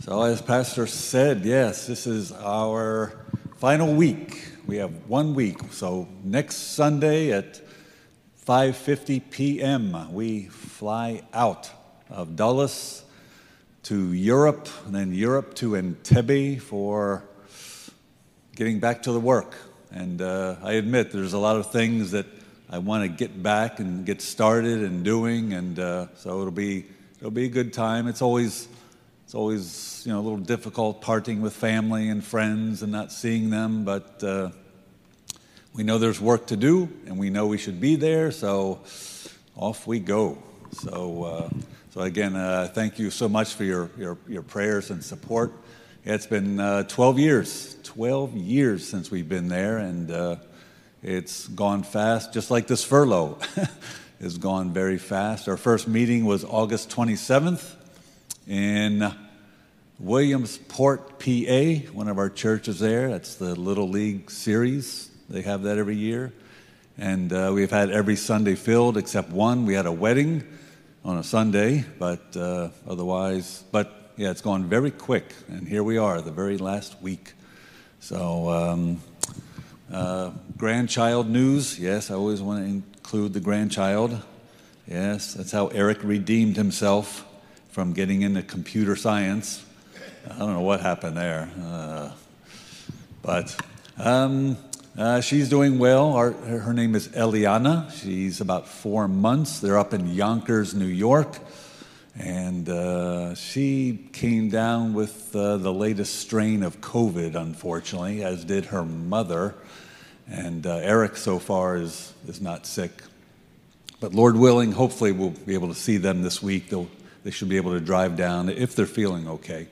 So, as Pastor said, yes, this is our final week. We have one week. So, next Sunday at 5:50 p.m., we fly out of Dulles to Europe, and then Europe to Entebbe for getting back to the work. And uh, I admit there's a lot of things that I want to get back and get started and doing, and uh, so it'll be it'll be a good time. It's always it's always you know a little difficult parting with family and friends and not seeing them, but uh, we know there's work to do and we know we should be there, so off we go. So, uh, so again, uh, thank you so much for your, your, your prayers and support. Yeah, it's been uh, 12 years, 12 years since we've been there, and uh, it's gone fast, just like this furlough has gone very fast. Our first meeting was August 27th in Williamsport, PA, one of our churches there. That's the Little League Series. They have that every year. And uh, we've had every Sunday filled except one. We had a wedding on a Sunday, but uh, otherwise, but yeah, it's gone very quick. And here we are, the very last week. So, um, uh, grandchild news. Yes, I always want to include the grandchild. Yes, that's how Eric redeemed himself from getting into computer science. I don't know what happened there. Uh, but um, uh, she's doing well. Our, her name is Eliana. She's about four months. They're up in Yonkers, New York. And uh, she came down with uh, the latest strain of COVID, unfortunately, as did her mother. And uh, Eric, so far, is, is not sick. But Lord willing, hopefully, we'll be able to see them this week. They'll, they should be able to drive down if they're feeling okay.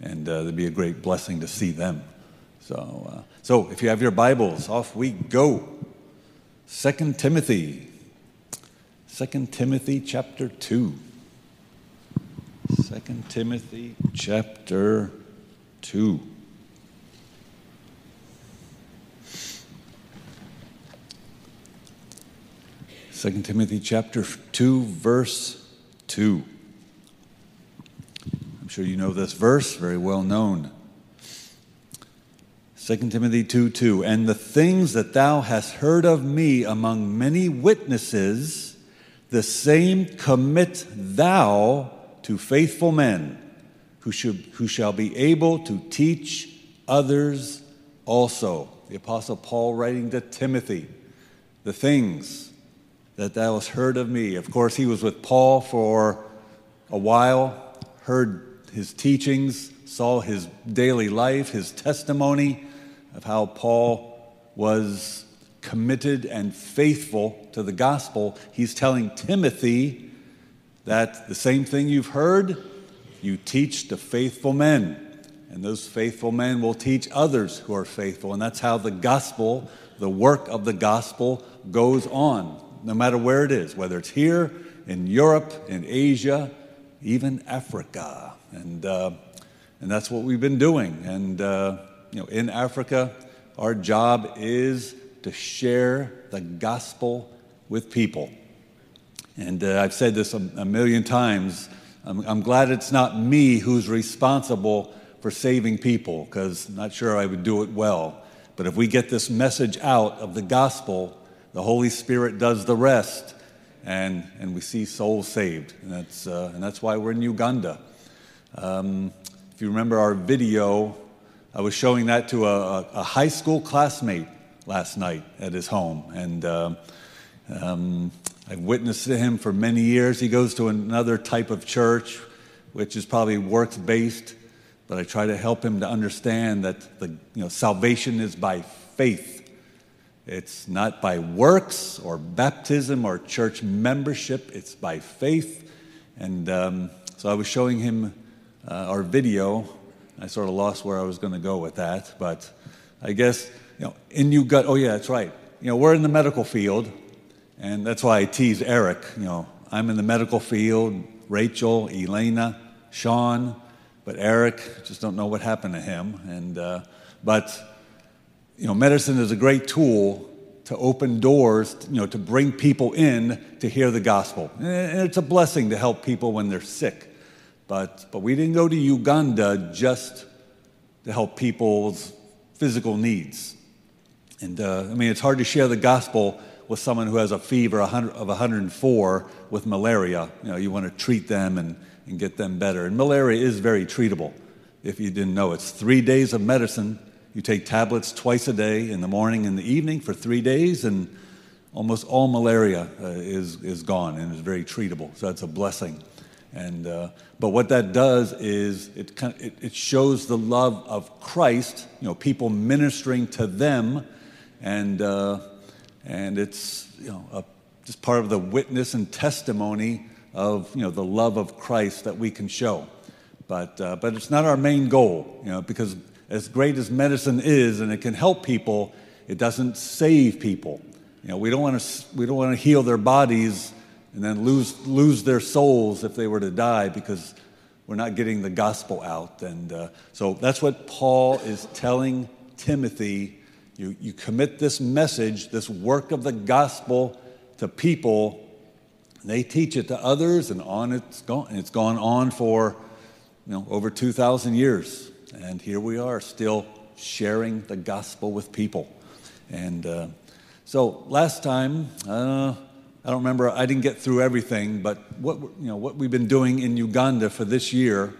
And uh, it'd be a great blessing to see them. So, uh, so if you have your Bibles, off we go. Second Timothy. Second Timothy chapter 2. Second Timothy chapter 2. Second Timothy chapter 2 verse 2. Sure you know this verse, very well known. 2 Timothy 2 2. And the things that thou hast heard of me among many witnesses, the same commit thou to faithful men who, should, who shall be able to teach others also. The Apostle Paul writing to Timothy, the things that thou hast heard of me. Of course, he was with Paul for a while, heard his teachings, saw his daily life, his testimony of how Paul was committed and faithful to the gospel, he's telling Timothy that the same thing you've heard, you teach to faithful men. And those faithful men will teach others who are faithful. And that's how the gospel, the work of the gospel, goes on, no matter where it is, whether it's here, in Europe, in Asia, even Africa. And, uh, and that's what we've been doing. And uh, you know, in Africa, our job is to share the gospel with people. And uh, I've said this a, a million times. I'm, I'm, glad it's not me who's responsible for saving people, because not sure I would do it well. But if we get this message out of the gospel, the Holy Spirit does the rest, and, and we see souls saved. And that's, uh, and that's why we're in Uganda. Um, if you remember our video I was showing that to a, a high school classmate last night at his home. And uh, um, I've witnessed to him for many years. He goes to another type of church, which is probably works based, but I try to help him to understand that the, you know, salvation is by faith. It's not by works or baptism or church membership, it's by faith. And um, so I was showing him uh, our video I sort of lost where I was going to go with that, but I guess, you know, in you gut, oh yeah, that's right. You know, we're in the medical field, and that's why I tease Eric. You know, I'm in the medical field, Rachel, Elena, Sean, but Eric, just don't know what happened to him. And, uh, but, you know, medicine is a great tool to open doors, you know, to bring people in to hear the gospel. And it's a blessing to help people when they're sick. But, but we didn't go to Uganda just to help people's physical needs. And uh, I mean, it's hard to share the gospel with someone who has a fever of 104 with malaria. You know, you want to treat them and, and get them better. And malaria is very treatable, if you didn't know. It's three days of medicine. You take tablets twice a day, in the morning and the evening, for three days, and almost all malaria uh, is, is gone and is very treatable. So that's a blessing. And, uh, but what that does is it, kind of, it, it, shows the love of Christ, you know, people ministering to them, and, uh, and it's you know, a, just part of the witness and testimony of you know, the love of Christ that we can show. But, uh, but it's not our main goal, you know, because as great as medicine is and it can help people, it doesn't save people. You know, we don't want to, we don't want to heal their bodies and then lose, lose their souls if they were to die because we're not getting the gospel out. And uh, so that's what Paul is telling Timothy. You, you commit this message, this work of the gospel to people, they teach it to others, and on it's gone. And it's gone on for you know, over 2,000 years. And here we are still sharing the gospel with people. And uh, so last time, uh, I don't remember, I didn't get through everything, but what, you know, what we've been doing in Uganda for this year,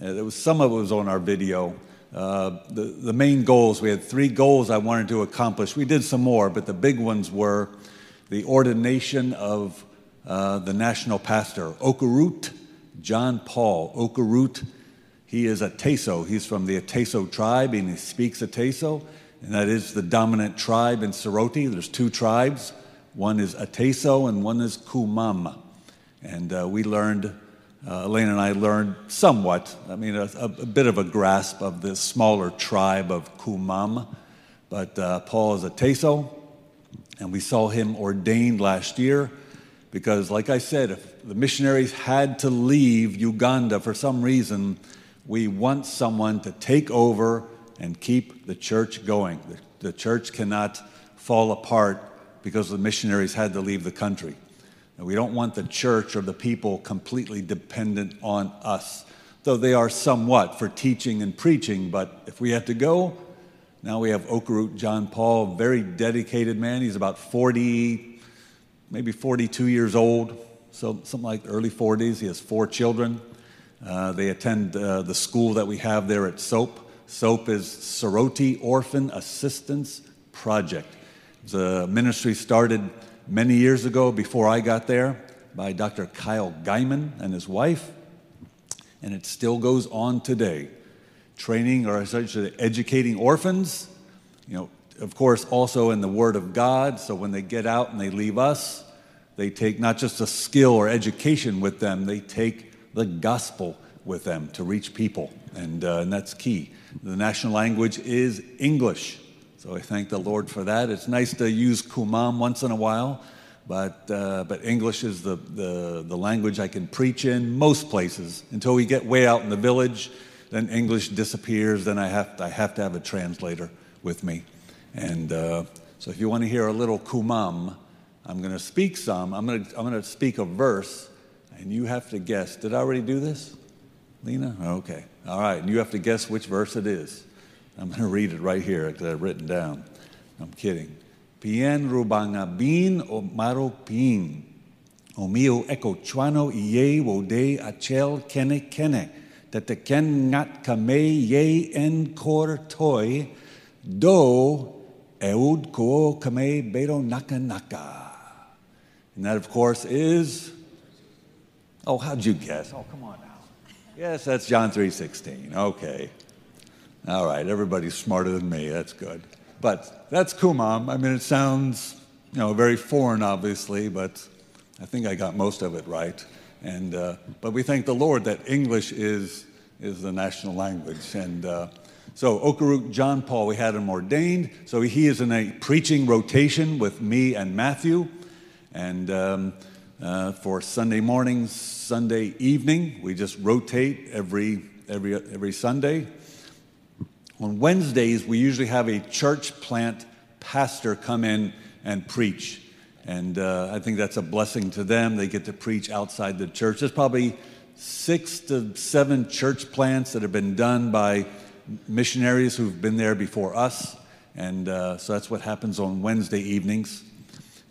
uh, there was, some of it was on our video. Uh, the, the main goals, we had three goals I wanted to accomplish. We did some more, but the big ones were the ordination of uh, the national pastor, Okarut John Paul. Okarut, he is a Teso. He's from the Ateso tribe, and he speaks Ateso, and that is the dominant tribe in Soroti. There's two tribes. One is Ateso and one is Kumam. And uh, we learned, uh, Elaine and I learned somewhat, I mean, a, a, bit of a grasp of the smaller tribe of Kumam. But uh, Paul is Ateso, and we saw him ordained last year because, like I said, if the missionaries had to leave Uganda for some reason, we want someone to take over and keep the church going. The, the church cannot fall apart because the missionaries had to leave the country. And we don't want the church or the people completely dependent on us, though they are somewhat for teaching and preaching. But if we had to go, now we have Okarut John Paul, very dedicated man. He's about 40, maybe 42 years old, so something like early 40s. He has four children. Uh, they attend uh, the school that we have there at SOAP. SOAP is Soroti Orphan Assistance Project. The ministry started many years ago before I got there by Dr. Kyle Guyman and his wife, and it still goes on today. Training or essentially educating orphans, you know, of course, also in the Word of God. So when they get out and they leave us, they take not just a skill or education with them, they take the gospel with them to reach people. And, uh, and that's key. The national language is English. So I thank the Lord for that. It's nice to use Kumam once in a while, but, uh, but English is the, the, the language I can preach in most places. Until we get way out in the village, then English disappears, then I have, to, I have to have a translator with me. And uh, so if you want to hear a little Kumam, I'm going to speak some. I'm going to, I'm going to speak a verse, and you have to guess. Did I already do this? Lena? Okay. All right. And you have to guess which verse it is. I'm going to read it right here because I've written down. I'm kidding. Pien bin o maro pin. O mio eko chuano iye wo de achel kene kene. That the ken ngat kame ye en kor toy. Do eud ko kame bedo naka naka. And that, of course, is. Oh, how'd you guess? Oh, come on now. Yes, that's John 3.16. Okay. All right, everybody's smarter than me. That's good. But that's Kumam. I mean, it sounds, you know, very foreign, obviously, but I think I got most of it right. And, uh, but we thank the Lord that English is, is the national language. And uh, so Okarut John Paul, we had him ordained. So he is in a preaching rotation with me and Matthew. And um, uh, for Sunday mornings, Sunday evening, we just rotate every, every, every Sunday. On Wednesdays, we usually have a church plant pastor come in and preach. And uh, I think that's a blessing to them. They get to preach outside the church. There's probably six to seven church plants that have been done by missionaries who've been there before us. And uh, so that's what happens on Wednesday evenings.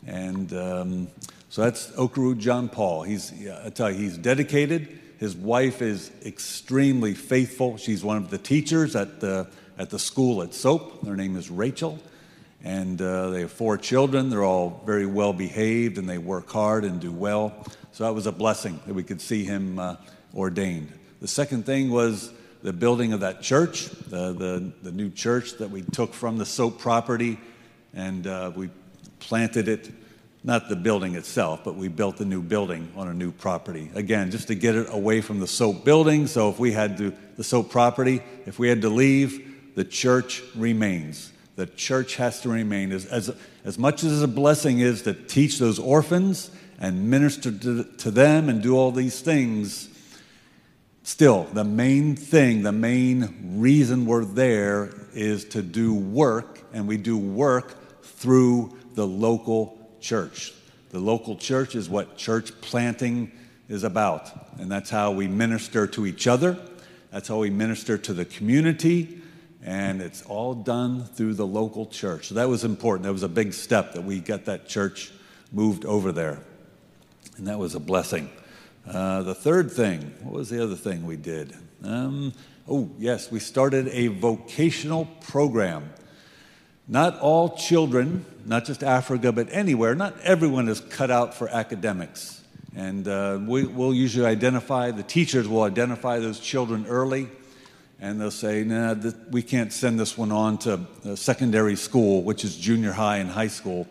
And um, so that's Okarut John Paul. He's, I tell you, he's dedicated. His wife is extremely faithful. She's one of the teachers at the, at the school at SOAP. Her name is Rachel. And uh, they have four children. They're all very well behaved and they work hard and do well. So that was a blessing that we could see him uh, ordained. The second thing was the building of that church, the, the, the new church that we took from the SOAP property, and uh, we planted it, not the building itself, but we built a new building on a new property. Again, just to get it away from the SOAP building, so if we had to, the SOAP property, if we had to leave, the church remains. The church has to remain. As, as, as much as a blessing is to teach those orphans and minister to, to them and do all these things, still, the main thing, the main reason we're there is to do work, and we do work through the local church. The local church is what church planting is about, and that's how we minister to each other. That's how we minister to the community, and it's all done through the local church. So that was important. That was a big step that we got that church moved over there and that was a blessing. Uh, the third thing, what was the other thing we did? Um, oh, yes, we started a vocational program. Not all children, not just Africa, but anywhere, not everyone is cut out for academics. And uh, we, will usually identify, the teachers will identify those children early, and they'll say, nah, th- we can't send this one on to secondary school, which is junior high and high school.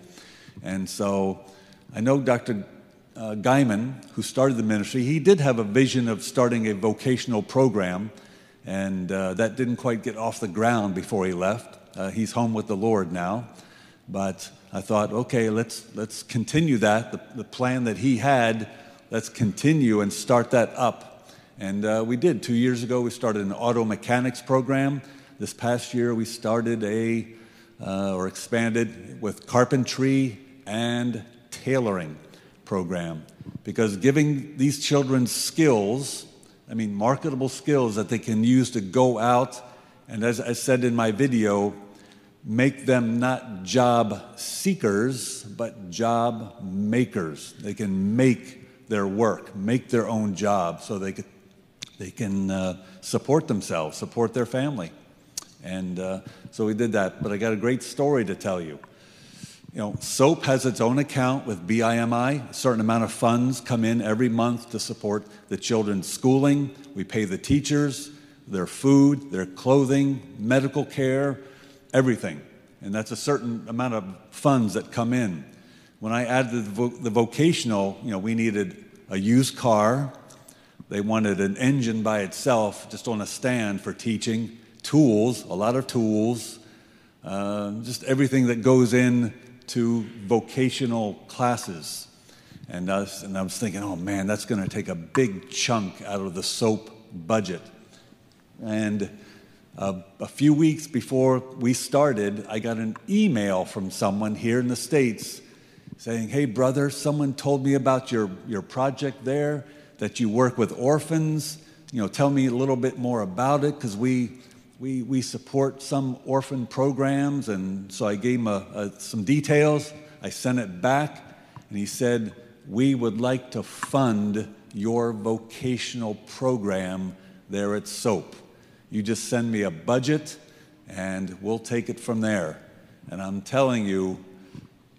And so I know Dr uh, Guyman, who started the ministry, he did have a vision of starting a vocational program, and uh, that didn't quite get off the ground before he left. Uh, he's home with the Lord now, but I thought, okay, let's let's continue that. The, the plan that he had, let's continue and start that up, and uh, we did. Two years ago, we started an auto mechanics program. This past year, we started a uh, or expanded with carpentry and tailoring program because giving these children skills, I mean, marketable skills that they can use to go out and, as I said in my video, make them not job seekers, but job makers. They can make their work, make their own job so they, could, they can uh, support themselves, support their family. And uh, so we did that. But I got a great story to tell you. You know, SOAP has its own account with BIMI. A certain amount of funds come in every month to support the children's schooling. We pay the teachers, their food, their clothing, medical care, everything. And that's a certain amount of funds that come in. When I added the, vo- the vocational, you know, we needed a used car. They wanted an engine by itself, just on a stand for teaching, tools, a lot of tools, uh, just everything that goes in to vocational classes. And was, and I was thinking, oh man, that's going to take a big chunk out of the SOAP budget. And uh, a few weeks before we started, I got an email from someone here in the States saying, Hey, brother, someone told me about your, your project there, that you work with orphans. You know, tell me a little bit more about it because we, we, we support some orphan programs. And so I gave him a, a, some details. I sent it back, and he said, We would like to fund your vocational program there at SOAP. You just send me a budget, and we'll take it from there. And I'm telling you,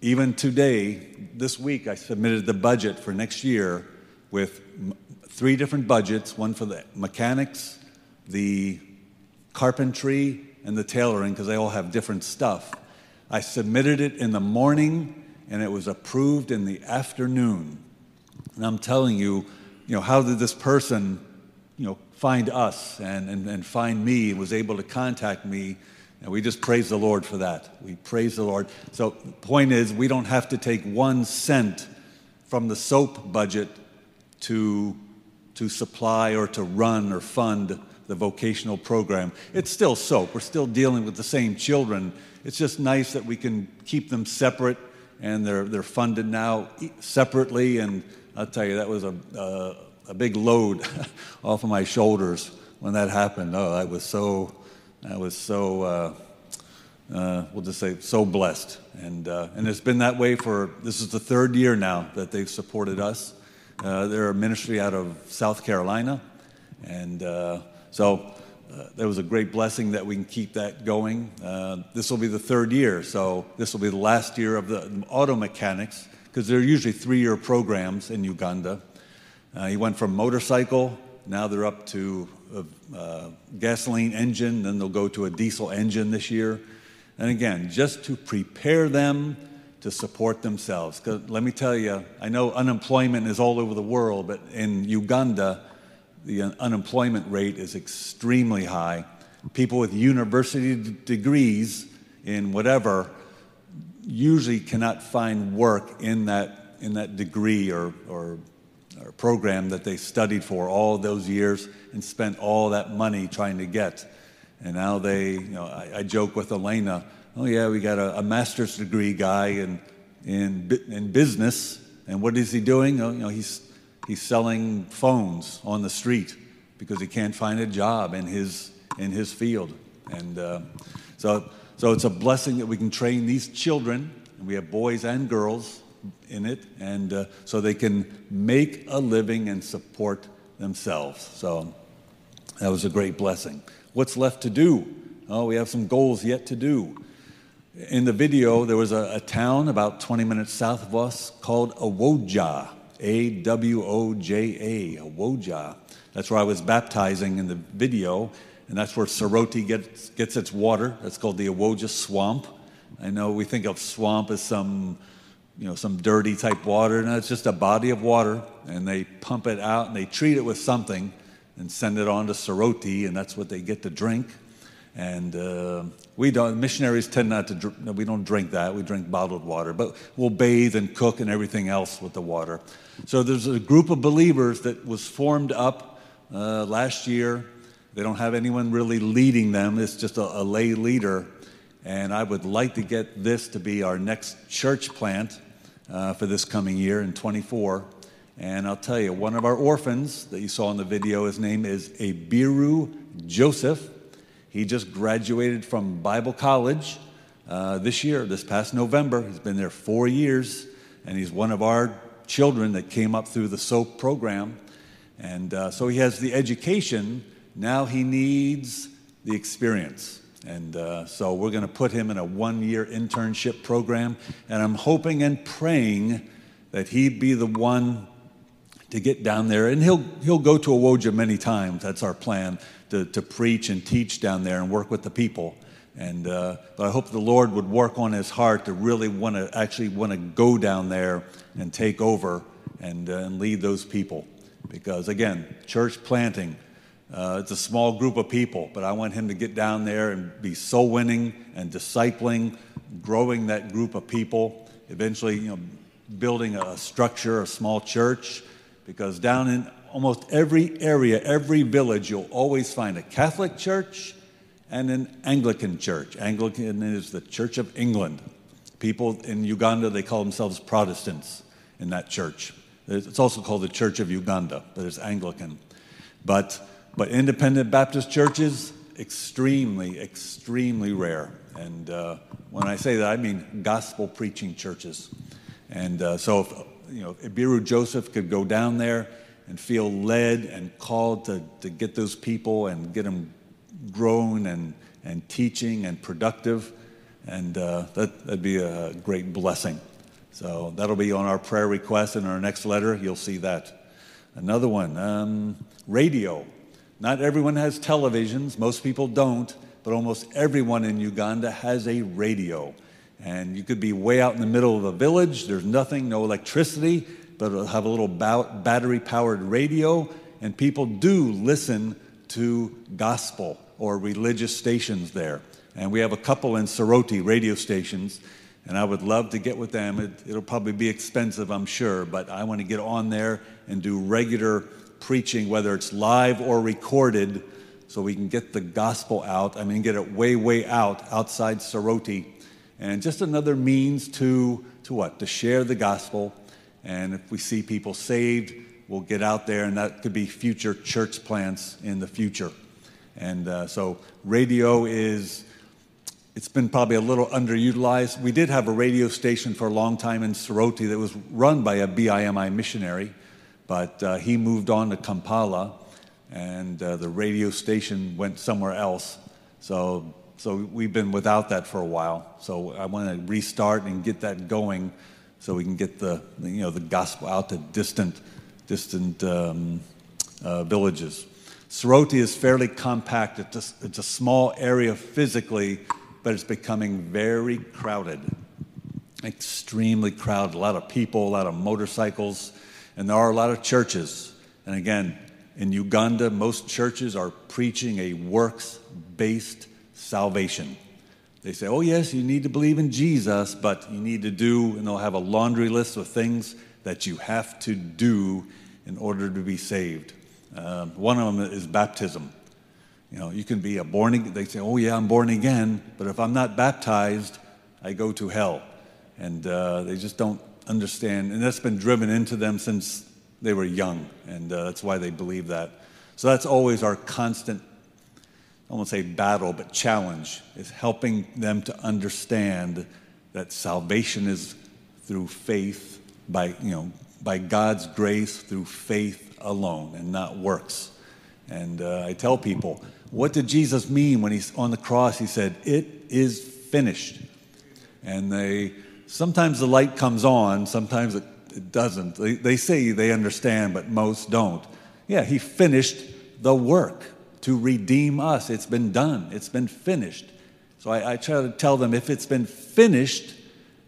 even today, this week, I submitted the budget for next year with three different budgets one for the mechanics, the carpentry and the tailoring because they all have different stuff. I submitted it in the morning and it was approved in the afternoon. And I'm telling you, you know, how did this person, you know, find us and, and, and find me, was able to contact me. And we just praise the Lord for that. We praise the Lord. So the point is, we don't have to take one cent from the SOAP budget to, to supply or to run or fund the vocational program. It's still SOAP. We're still dealing with the same children. It's just nice that we can keep them separate and they're, they're funded now separately. And I'll tell you, that was a, uh, a big load off of my shoulders when that happened. Oh, I was so, I was so, uh, uh, we'll just say, so blessed. And, uh, and it's been that way for, this is the third year now that they've supported us. Uh, they're a ministry out of South Carolina. And uh, so uh, there was a great blessing that we can keep that going. This will be the third year, so this will be the last year of the auto mechanics because they're usually three year programs in Uganda. Uh, he went from motorcycle, now they're up to a gasoline engine, then they'll go to a diesel engine this year. And again, just to prepare them to support themselves. Let me tell you, I know unemployment is all over the world, but in Uganda, the unemployment rate is extremely high. People with university degrees in whatever usually cannot find work in that, in that degree or, or, or program that they studied for all those years and spent all that money trying to get. And now they, you know, I, I joke with Elena, oh yeah, we got a, a master's degree guy in, in, in business. And what is he doing? Oh, you know, he's he's selling phones on the street because he can't find a job in his, in his field. And uh, so, so it's a blessing that we can train these children, and we have boys and girls in it, and uh, so they can make a living and support themselves. So that was a great blessing. What's left to do? Oh, we have some goals yet to do. In the video, there was a, a town about 20 minutes south of us called Awoja. A W O J A, Awoja. That's where I was baptizing in the video, and that's where Soroti gets, gets its water. That's called the Awoja Swamp. I know we think of swamp as some, you know, some dirty type water. No, it's just a body of water, and they pump it out and they treat it with something and send it on to Soroti, and that's what they get to drink. And uh, we don't, missionaries tend not to, dr- we don't drink that. We drink bottled water, but we'll bathe and cook and everything else with the water. So there's a group of believers that was formed up uh, last year. They don't have anyone really leading them, it's just a, a lay leader. And I would like to get this to be our next church plant uh, for this coming year in 24. And I'll tell you, one of our orphans that you saw in the video, his name is Abiru Joseph. He just graduated from Bible college uh, this year, this past November. He's been there four years, and he's one of our children that came up through the SOAP program. And uh, so he has the education. Now he needs the experience. And uh, so we're going to put him in a one year internship program. And I'm hoping and praying that he'd be the one to get down there. And he'll, he'll go to Awoja many times. That's our plan to, to preach and teach down there and work with the people. And uh, but I hope the Lord would work on his heart to really want to actually want to go down there and take over and, uh, and lead those people. Because again, church planting, uh, it's a small group of people, but I want him to get down there and be soul winning and discipling, growing that group of people. Eventually, you know, building a structure, a small church, because down in almost every area, every village, you'll always find a Catholic church and an Anglican church. Anglican is the Church of England. People in Uganda, they call themselves Protestants in that church. It's also called the Church of Uganda, but it's Anglican. But, but independent Baptist churches, extremely, extremely rare. And uh, when I say that, I mean gospel preaching churches. And uh, so, if, you know, Ibiru Joseph could go down there and feel led and called to, to get those people and get them grown and, and teaching and productive. And uh, that, that'd be a great blessing. So that'll be on our prayer request in our next letter. You'll see that. Another one um, radio. Not everyone has televisions, most people don't, but almost everyone in Uganda has a radio. And you could be way out in the middle of a village, there's nothing, no electricity, but have a little battery powered radio, and people do listen to gospel or religious stations there. And we have a couple in Soroti radio stations, and I would love to get with them. It, it'll probably be expensive, I'm sure, but I want to get on there and do regular preaching, whether it's live or recorded, so we can get the gospel out. I mean, get it way, way out outside Soroti. And just another means to, to what? To share the gospel and if we see people saved, we'll get out there, and that could be future church plants in the future. And uh, so, radio is, it's been probably a little underutilized. We did have a radio station for a long time in Soroti that was run by a BIMI missionary, but uh, he moved on to Kampala, and uh, the radio station went somewhere else. So, so we've been without that for a while. So I want to restart and get that going, so we can get the you know the gospel out to distant, distant um, uh, villages. Soroti is fairly compact. It's a, it's a small area physically, but it's becoming very crowded. Extremely crowded. A lot of people, a lot of motorcycles, and there are a lot of churches. And again, in Uganda, most churches are preaching a works based salvation. They say, oh, yes, you need to believe in Jesus, but you need to do, and they'll have a laundry list of things that you have to do in order to be saved. Uh, one of them is baptism. You know, you can be a born again, they say, oh, yeah, I'm born again, but if I'm not baptized, I go to hell. And uh, they just don't understand. And that's been driven into them since they were young, and uh, that's why they believe that. So that's always our constant, I won't say battle, but challenge, is helping them to understand that salvation is through faith, by, you know, by God's grace, through faith alone and not works. And uh, I tell people, what did Jesus mean when he's on the cross? He said, It is finished. And they sometimes the light comes on, sometimes it, it doesn't. They, they say they understand, but most don't. Yeah, he finished the work to redeem us. It's been done, it's been finished. So I, I try to tell them if it's been finished,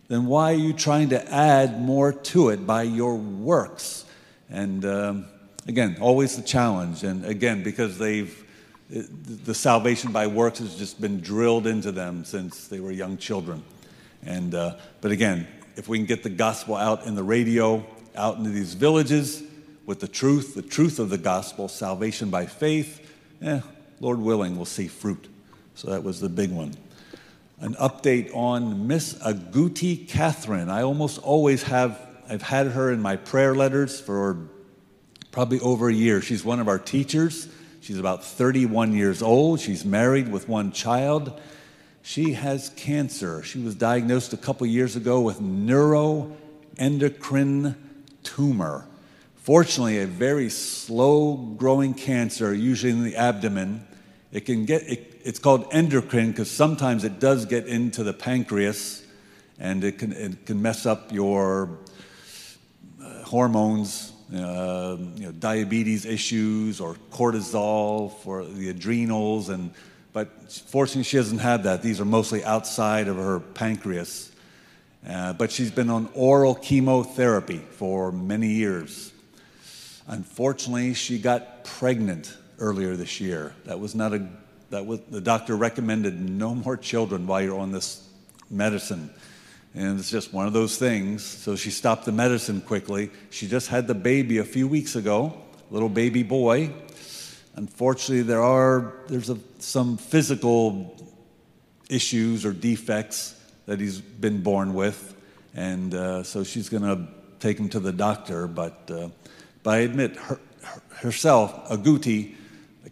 then why are you trying to add more to it by your works? And um, again, always the challenge. And again, because they've, the salvation by works has just been drilled into them since they were young children. And, uh, but again, if we can get the gospel out in the radio, out into these villages with the truth, the truth of the gospel, salvation by faith, eh, Lord willing, we'll see fruit. So that was the big one. An update on Miss Aguti Catherine. I almost always have, I've had her in my prayer letters for probably over a year. She's one of our teachers. She's about 31 years old. She's married with one child. She has cancer. She was diagnosed a couple years ago with neuroendocrine tumor. Fortunately, a very slow growing cancer, usually in the abdomen. It can get, it, it's called endocrine because sometimes it does get into the pancreas and it can, it can mess up your uh, hormones uh, you know, diabetes issues or cortisol for the adrenals. And, but fortunately, she hasn't had that. These are mostly outside of her pancreas. Uh, but she's been on oral chemotherapy for many years. Unfortunately, she got pregnant earlier this year. That was not a, that was, the doctor recommended no more children while you're on this medicine. And it's just one of those things. So she stopped the medicine quickly. She just had the baby a few weeks ago, little baby boy. Unfortunately, there are there's a, some physical issues or defects that he's been born with, and uh, so she's going to take him to the doctor. But uh, but I admit her, herself, Aguti,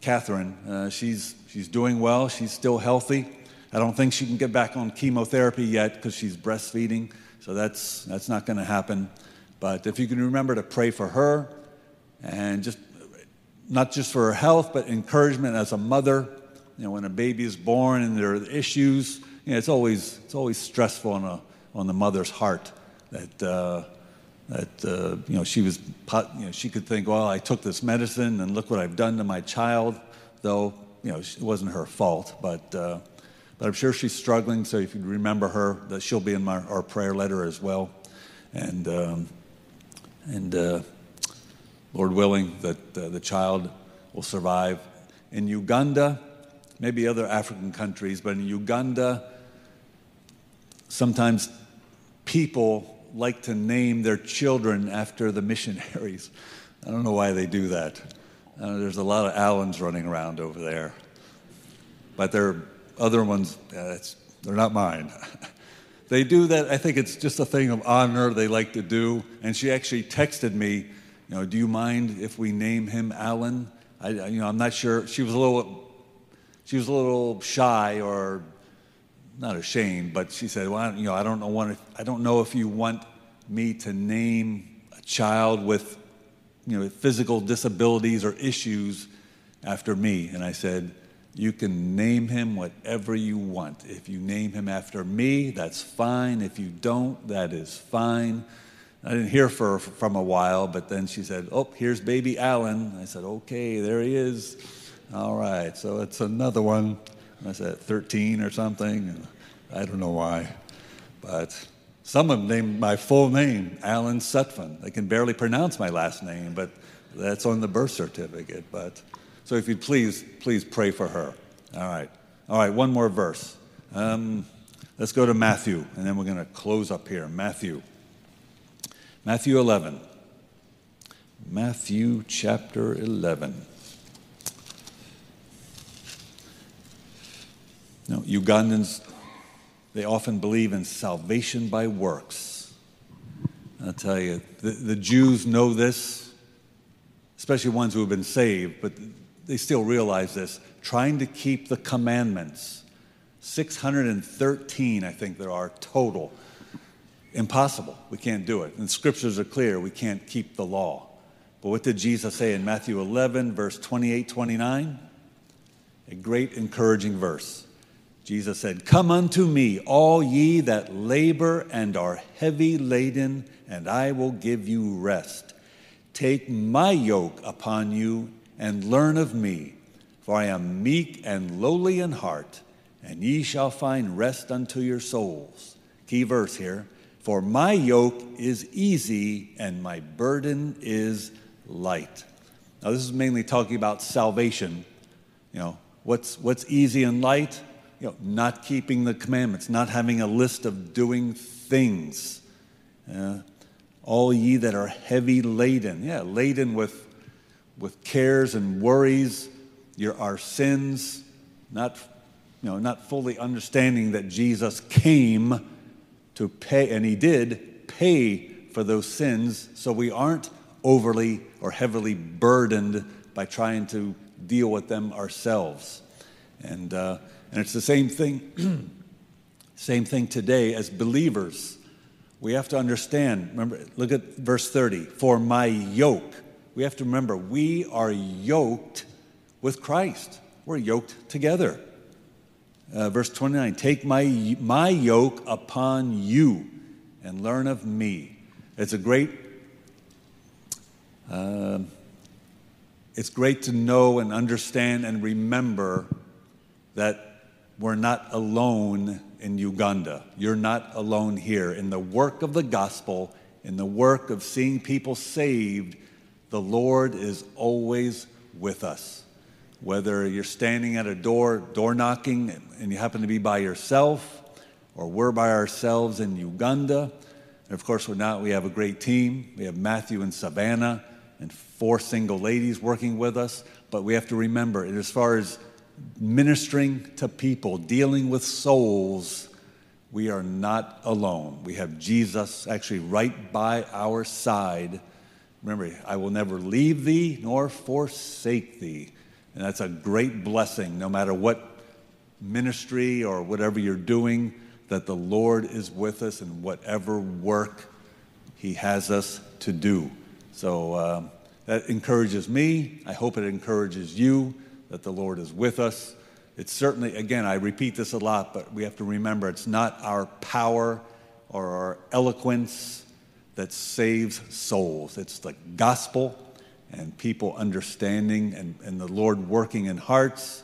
Catherine, uh, she's she's doing well. She's still healthy. I don't think she can get back on chemotherapy yet because she's breastfeeding, so that's, that's not going to happen. But if you can remember to pray for her and just not just for her health, but encouragement as a mother. You know, when a baby is born and there are issues, you know, it's always it's always stressful on a on the mother's heart that uh, that uh, you know she was you know she could think, well, I took this medicine and look what I've done to my child, though you know it wasn't her fault, but. Uh, but I'm sure she's struggling, so if you remember her, that she'll be in my, our prayer letter as well. And, um, and uh, Lord willing, that uh, the child will survive. In Uganda, maybe other African countries, but in Uganda, sometimes people like to name their children after the missionaries. I don't know why they do that. Uh, there's a lot of Allens running around over there. But there are other ones, uh, they're not mine. they do that, I think it's just a thing of honor they like to do. And she actually texted me you know, do you mind if we name him Alan? I, you know, I'm not sure. She was a little, she was a little shy or not ashamed, but she said, well, you know, I don't know, want I don't know if you want me to name a child with, you know, physical disabilities or issues after me. And I said, you can name him whatever you want. If you name him after me, that's fine. If you don't, that is fine. I didn't hear her from a while, but then she said, Oh, here's baby Alan. I said, Okay, there he is. All right, so it's another one. I said 13 or something. I don't know why. But some of them named my full name, Alan Sutphin. They can barely pronounce my last name, but that's on the birth certificate. But so if you'd please, please pray for her. All right. All right, one more verse. Um, let's go to Matthew, and then we're going to close up here. Matthew. Matthew 11. Matthew chapter 11. Now, Ugandans, they often believe in salvation by works. I'll tell you, the, the Jews know this, especially ones who have been saved, but they still realize this, trying to keep the commandments. 613, I think there are total. Impossible. We can't do it. And scriptures are clear. We can't keep the law. But what did Jesus say in Matthew 11, verse 28 29? A great encouraging verse. Jesus said, Come unto me, all ye that labor and are heavy laden, and I will give you rest. Take my yoke upon you and learn of me, for I am meek and lowly in heart, and ye shall find rest unto your souls. Key verse here For my yoke is easy and my burden is light. Now, this is mainly talking about salvation. You know, what's, what's easy and light? You know, not keeping the commandments, not having a list of doing things. Uh, all ye that are heavy laden, yeah, laden with with cares and worries, your, our sins, not, you know, not fully understanding that Jesus came to pay, and he did pay for those sins, so we aren't overly or heavily burdened by trying to deal with them ourselves. And, uh, and it's the same thing, same thing today as believers. We have to understand, remember, look at verse 30 for my yoke we have to remember we are yoked with Christ. We're yoked together. Uh, verse 29 Take my, my yoke upon you and learn of me. It's a great. Uh, it's great to know and understand and remember that we're not alone in Uganda. You're not alone here. In the work of the gospel, in the work of seeing people saved, the Lord is always with us. Whether you're standing at a door, door knocking, and you happen to be by yourself, or we're by ourselves in Uganda. And of course, we're not. We have a great team. We have Matthew and Savannah and four single ladies working with us. But we have to remember, as far as ministering to people, dealing with souls, we are not alone. We have Jesus actually right by our side Remember, I will never leave thee nor forsake thee. And that's a great blessing, no matter what ministry or whatever you're doing, that the Lord is with us in whatever work He has us to do. So um, that encourages me. I hope it encourages you that the Lord is with us. It's certainly, again, I repeat this a lot, but we have to remember it's not our power or our eloquence that saves souls. It's the gospel and people understanding and, and the Lord working in hearts.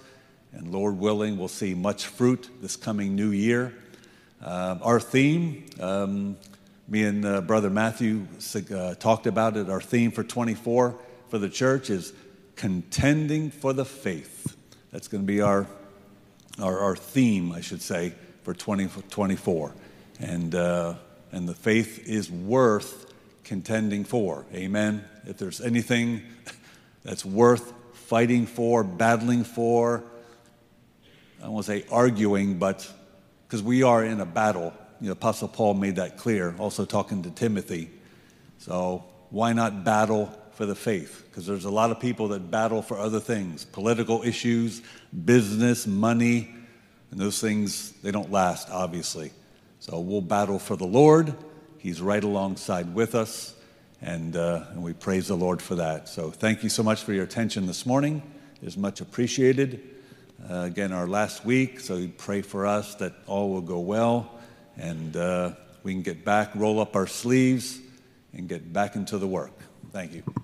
And Lord willing, we'll see much fruit this coming new year. Uh, our theme, um, me and uh, Brother Matthew uh, talked about it. Our theme for 24 for the church is contending for the faith. That's going to be our, our, our theme, I should say, for 2024. And uh, and the faith is worth contending for. Amen. If there's anything that's worth fighting for, battling for, I won't say arguing, but because we are in a battle. You know, Apostle Paul made that clear, also talking to Timothy. So why not battle for the faith because there's a lot of people that battle for other things political issues, business, money, and those things, they don't last, obviously. So we'll battle for the Lord. He's right alongside with us, and, uh, and we praise the Lord for that. So thank you so much for your attention this morning. It is much appreciated. Uh, again, our last week, so we pray for us that all will go well and uh, we can get back, roll up our sleeves, and get back into the work. Thank you.